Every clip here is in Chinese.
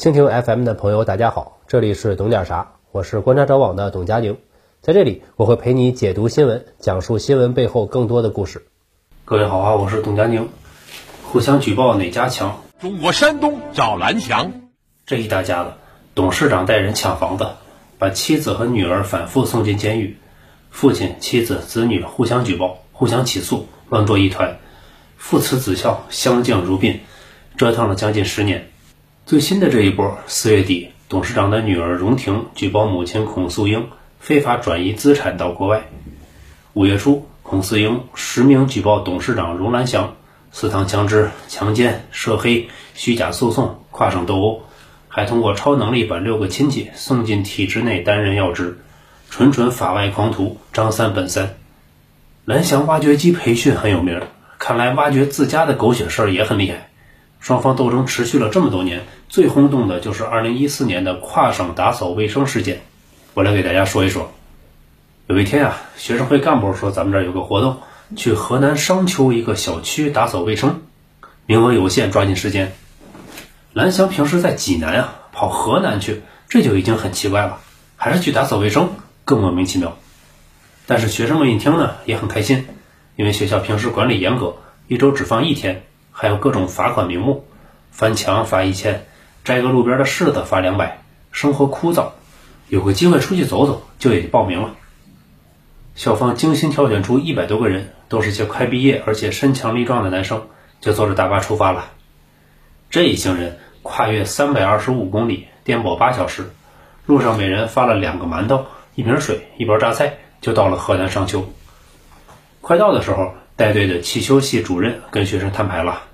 蜻蜓 FM 的朋友，大家好，这里是懂点啥，我是观察者网的董佳宁，在这里我会陪你解读新闻，讲述新闻背后更多的故事。各位好啊，我是董佳宁。互相举报哪家强？中国山东找蓝翔。这一大家子，董事长带人抢房子，把妻子和女儿反复送进监狱，父亲、妻子、子女互相举报，互相起诉，乱作一团，父慈子孝，相敬如宾，折腾了将近十年。最新的这一波，四月底，董事长的女儿荣婷举报母亲孔素英非法转移资产到国外。五月初，孔素英实名举报董事长荣兰祥私藏枪支、强奸、涉黑、虚假诉讼、跨省斗殴，还通过超能力把六个亲戚送进体制内担任要职，纯纯法外狂徒，张三本三。蓝翔挖掘机培训很有名，看来挖掘自家的狗血事儿也很厉害。双方斗争持续了这么多年，最轰动的就是2014年的跨省打扫卫生事件。我来给大家说一说。有一天啊，学生会干部说咱们这儿有个活动，去河南商丘一个小区打扫卫生，名额有限，抓紧时间。蓝翔平时在济南啊，跑河南去，这就已经很奇怪了，还是去打扫卫生，更莫名其妙。但是学生们一听呢，也很开心，因为学校平时管理严格，一周只放一天。还有各种罚款名目，翻墙罚一千，摘个路边的柿子罚两百。生活枯燥，有个机会出去走走，就也报名了。校方精心挑选出一百多个人，都是些快毕业而且身强力壮的男生，就坐着大巴出发了。这一行人跨越三百二十五公里，颠簸八小时，路上每人发了两个馒头、一瓶水、一包榨菜，就到了河南商丘。快到的时候，带队的汽修系主任跟学生摊牌了。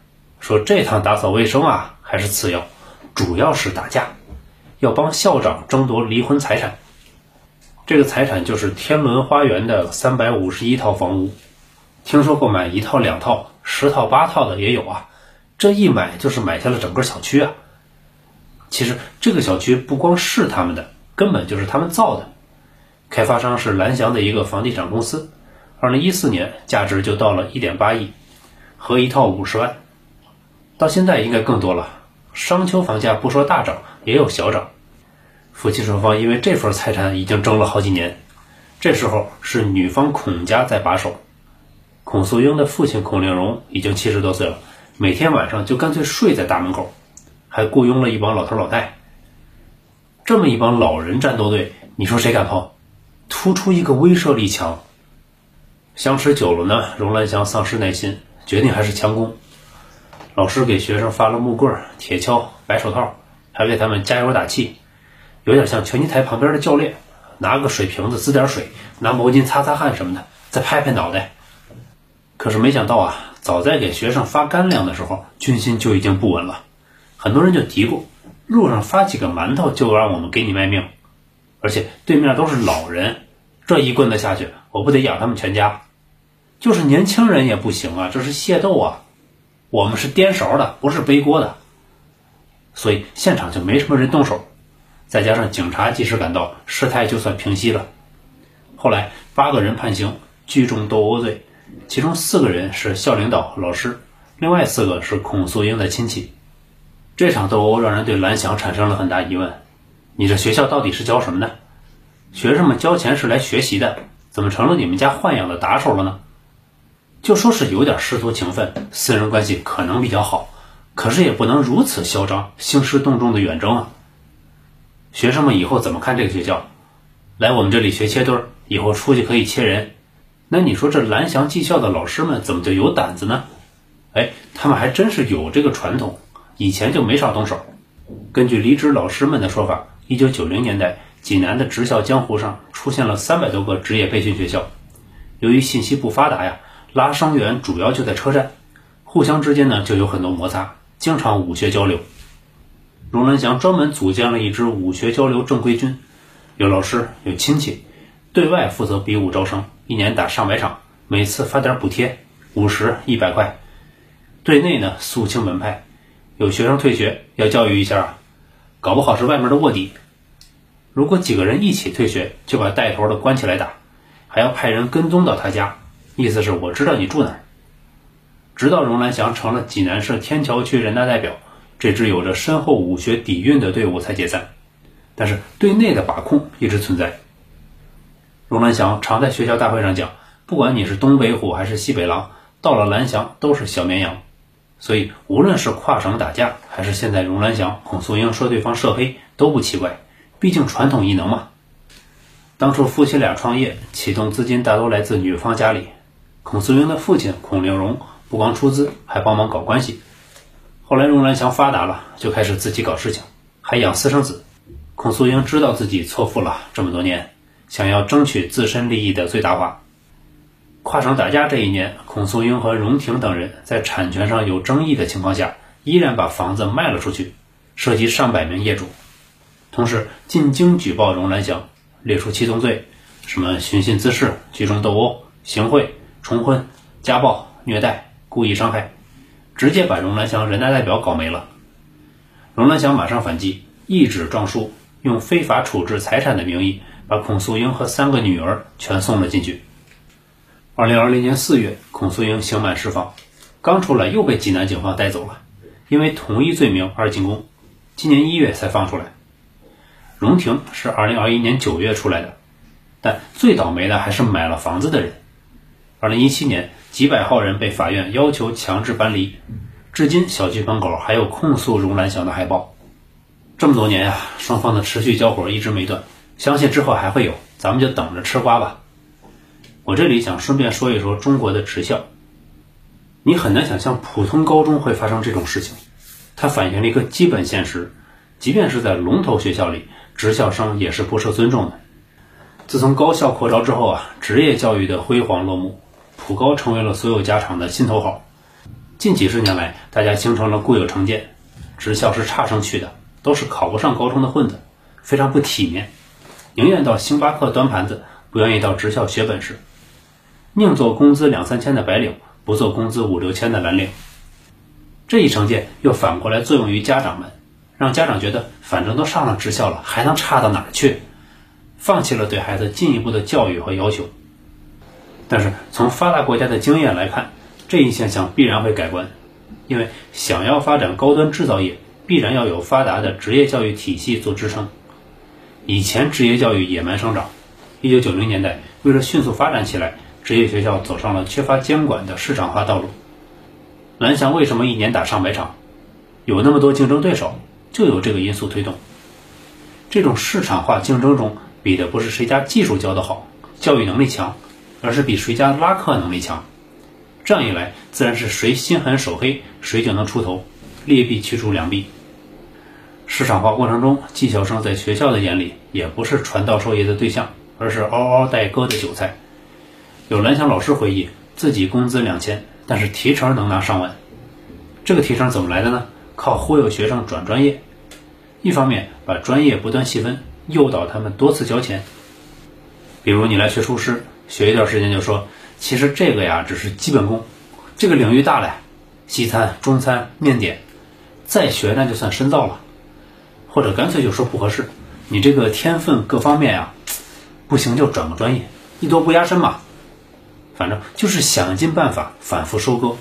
说这趟打扫卫生啊，还是次要，主要是打架，要帮校长争夺离婚财产。这个财产就是天伦花园的三百五十一套房屋，听说过买一套、两套、十套、八套的也有啊。这一买就是买下了整个小区啊。其实这个小区不光是他们的，根本就是他们造的。开发商是蓝翔的一个房地产公司，二零一四年价值就到了一点八亿，合一套五十万。到现在应该更多了。商丘房价不说大涨，也有小涨。夫妻双方因为这份财产已经争了好几年。这时候是女方孔家在把守。孔素英的父亲孔令荣已经七十多岁了，每天晚上就干脆睡在大门口，还雇佣了一帮老头老太。这么一帮老人战斗队，你说谁敢碰？突出一个威慑力强。相持久了呢，荣兰祥丧失耐心，决定还是强攻。老师给学生发了木棍、铁锹、白手套，还为他们加油打气，有点像拳击台旁边的教练，拿个水瓶子滋点水，拿毛巾擦擦汗什么的，再拍拍脑袋。可是没想到啊，早在给学生发干粮的时候，军心就已经不稳了。很多人就嘀咕：路上发几个馒头就让我们给你卖命，而且对面都是老人，这一棍子下去，我不得养他们全家？就是年轻人也不行啊，这是械斗啊！我们是颠勺的，不是背锅的，所以现场就没什么人动手。再加上警察及时赶到，事态就算平息了。后来八个人判刑，聚众斗殴罪，其中四个人是校领导、老师，另外四个是孔素英的亲戚。这场斗殴让人对蓝翔产生了很大疑问：你这学校到底是教什么的？学生们交钱是来学习的，怎么成了你们家豢养的打手了呢？就说是有点师徒情分，私人关系可能比较好，可是也不能如此嚣张、兴师动众的远征啊！学生们以后怎么看这个学校？来我们这里学切墩儿，以后出去可以切人。那你说这蓝翔技校的老师们怎么就有胆子呢？哎，他们还真是有这个传统，以前就没少动手。根据离职老师们的说法，一九九零年代，济南的职校江湖上出现了三百多个职业培训学校，由于信息不发达呀。拉伤员主要就在车站，互相之间呢就有很多摩擦，经常武学交流。荣兰祥专门组建了一支武学交流正规军，有老师，有亲戚，对外负责比武招生，一年打上百场，每次发点补贴，五十、一百块。对内呢肃清门派，有学生退学要教育一下，搞不好是外面的卧底。如果几个人一起退学，就把带头的关起来打，还要派人跟踪到他家。意思是我知道你住哪儿。直到荣兰祥成了济南市天桥区人大代表，这支有着深厚武学底蕴的队伍才解散。但是对内的把控一直存在。荣兰祥常在学校大会上讲，不管你是东北虎还是西北狼，到了蓝翔都是小绵羊。所以无论是跨省打架，还是现在荣兰祥、孔素英说对方涉黑，都不奇怪，毕竟传统异能嘛。当初夫妻俩创业，启动资金大多来自女方家里。孔素英的父亲孔令荣不光出资，还帮忙搞关系。后来荣兰祥发达了，就开始自己搞事情，还养私生子。孔素英知道自己错付了这么多年，想要争取自身利益的最大化。跨省打架这一年，孔素英和荣廷等人在产权上有争议的情况下，依然把房子卖了出去，涉及上百名业主。同时进京举报荣兰祥，列出七宗罪，什么寻衅滋事、聚众斗殴、行贿。重婚、家暴、虐待、故意伤害，直接把荣兰祥人大代表搞没了。荣兰祥马上反击，一纸状书，用非法处置财产的名义，把孔素英和三个女儿全送了进去。二零二零年四月，孔素英刑满释放，刚出来又被济南警方带走了，因为同一罪名而进宫，今年一月才放出来。荣廷是二零二一年九月出来的，但最倒霉的还是买了房子的人。二零一七年，几百号人被法院要求强制搬离，至今小区门口还有控诉荣兰祥的海报。这么多年呀，双方的持续交火一直没断，相信之后还会有，咱们就等着吃瓜吧。我这里想顺便说一说中国的职校，你很难想象普通高中会发生这种事情，它反映了一个基本现实，即便是在龙头学校里，职校生也是不受尊重的。自从高校扩招之后啊，职业教育的辉煌落幕。普高成为了所有家长的心头好。近几十年来，大家形成了固有成见：职校是差生去的，都是考不上高中的混子，非常不体面，宁愿到星巴克端盘子，不愿意到职校学本事；宁做工资两三千的白领，不做工资五六千的蓝领。这一成见又反过来作用于家长们，让家长觉得反正都上了职校了，还能差到哪去？放弃了对孩子进一步的教育和要求。但是从发达国家的经验来看，这一现象必然会改观，因为想要发展高端制造业，必然要有发达的职业教育体系做支撑。以前职业教育野蛮生长，一九九零年代为了迅速发展起来，职业学校走上了缺乏监管的市场化道路。蓝翔为什么一年打上百场？有那么多竞争对手，就有这个因素推动。这种市场化竞争中，比的不是谁家技术教得好，教育能力强。而是比谁家拉客能力强，这样一来，自然是谁心狠手黑，谁就能出头，劣币驱逐良币。市场化过程中，技校生在学校的眼里也不是传道授业的对象，而是嗷嗷待割的韭菜。有蓝翔老师回忆，自己工资两千，但是提成能拿上万。这个提成怎么来的呢？靠忽悠学生转专业，一方面把专业不断细分，诱导他们多次交钱。比如你来学厨师。学一段时间就说，其实这个呀只是基本功，这个领域大了，西餐、中餐、面点，再学那就算深造了，或者干脆就说不合适，你这个天分各方面呀，不行就转个专业，艺多不压身嘛，反正就是想尽办法反复收割，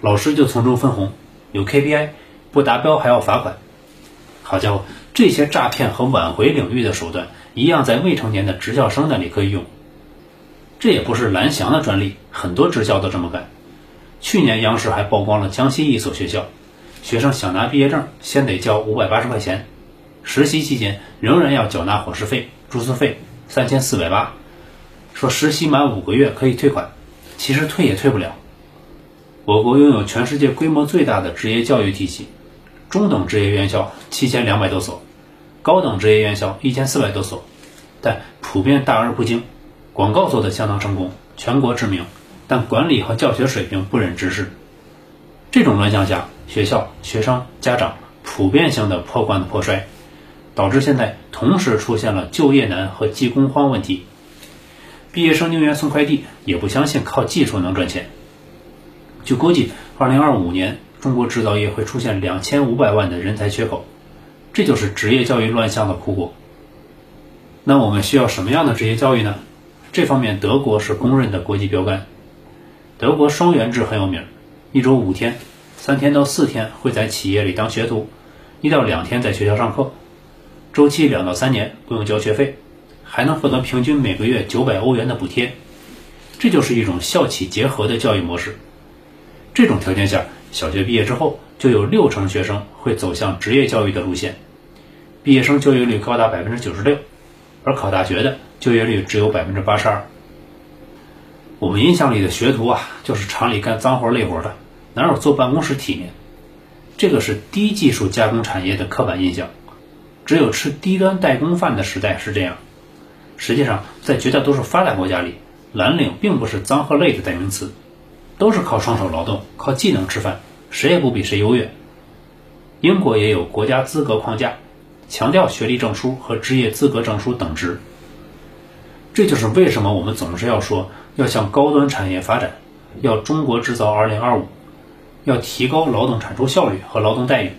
老师就从中分红，有 KPI，不达标还要罚款，好家伙，这些诈骗和挽回领域的手段，一样在未成年的职校生那里可以用。这也不是蓝翔的专利，很多职校都这么干。去年央视还曝光了江西一所学校，学生想拿毕业证，先得交五百八十块钱，实习期间仍然要缴纳伙食费、住宿费三千四百八，说实习满五个月可以退款，其实退也退不了。我国拥有全世界规模最大的职业教育体系，中等职业院校七千两百多所，高等职业院校一千四百多所，但普遍大而不精。广告做的相当成功，全国知名，但管理和教学水平不忍直视。这种乱象下，学校、学生、家长普遍性的破罐子破摔，导致现在同时出现了就业难和技工荒问题。毕业生宁愿送快递，也不相信靠技术能赚钱。据估计，二零二五年中国制造业会出现两千五百万的人才缺口，这就是职业教育乱象的苦果。那我们需要什么样的职业教育呢？这方面，德国是公认的国际标杆。德国双元制很有名，一周五天，三天到四天会在企业里当学徒，一到两天在学校上课，周期两到三年不用交学费，还能获得平均每个月九百欧元的补贴。这就是一种校企结合的教育模式。这种条件下，小学毕业之后就有六成学生会走向职业教育的路线，毕业生就业率高达百分之九十六，而考大学的就业率只有百分之八十二。我们印象里的学徒啊，就是厂里干脏活累活的。哪有坐办公室体面？这个是低技术加工产业的刻板印象。只有吃低端代工饭的时代是这样。实际上，在绝大多数发达国家里，蓝领并不是脏和累的代名词，都是靠双手劳动、靠技能吃饭，谁也不比谁优越。英国也有国家资格框架，强调学历证书和职业资格证书等值。这就是为什么我们总是要说要向高端产业发展，要中国制造二零二五。要提高劳动产出效率和劳动待遇。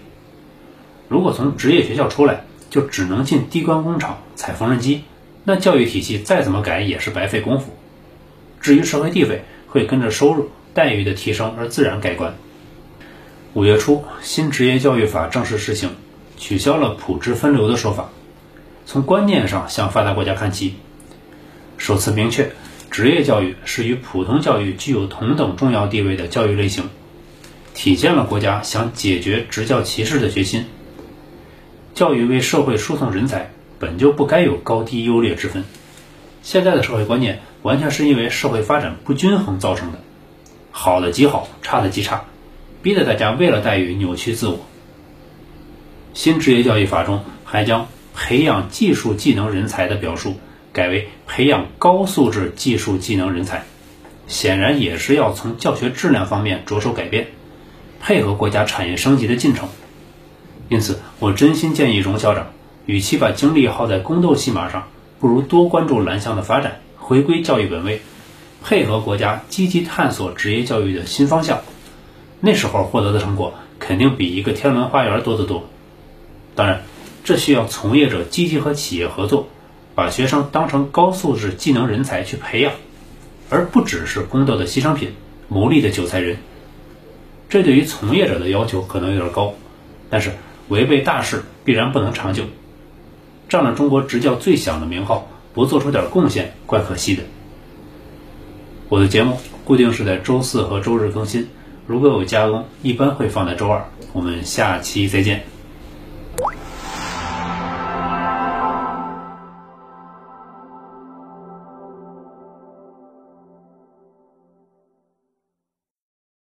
如果从职业学校出来就只能进低端工厂踩缝纫机，那教育体系再怎么改也是白费功夫。至于社会地位，会跟着收入待遇的提升而自然改观。五月初，新职业教育法正式实行，取消了普职分流的说法，从观念上向发达国家看齐，首次明确职业教育是与普通教育具有同等重要地位的教育类型。体现了国家想解决职教歧视的决心。教育为社会输送人才，本就不该有高低优劣之分。现在的社会观念完全是因为社会发展不均衡造成的，好的极好，差的极差，逼得大家为了待遇扭曲自我。新职业教育法中还将培养技术技能人才的表述改为培养高素质技术技能人才，显然也是要从教学质量方面着手改变。配合国家产业升级的进程，因此我真心建议荣校长，与其把精力耗在宫斗戏码上，不如多关注蓝翔的发展，回归教育本位，配合国家积极探索职业教育的新方向。那时候获得的成果肯定比一个天文花园多得多。当然，这需要从业者积极和企业合作，把学生当成高素质技能人才去培养，而不只是宫斗的牺牲品、牟利的韭菜人。这对于从业者的要求可能有点高，但是违背大势必然不能长久。仗着中国执教最响的名号，不做出点贡献，怪可惜的。我的节目固定是在周四和周日更新，如果有加更，一般会放在周二。我们下期再见。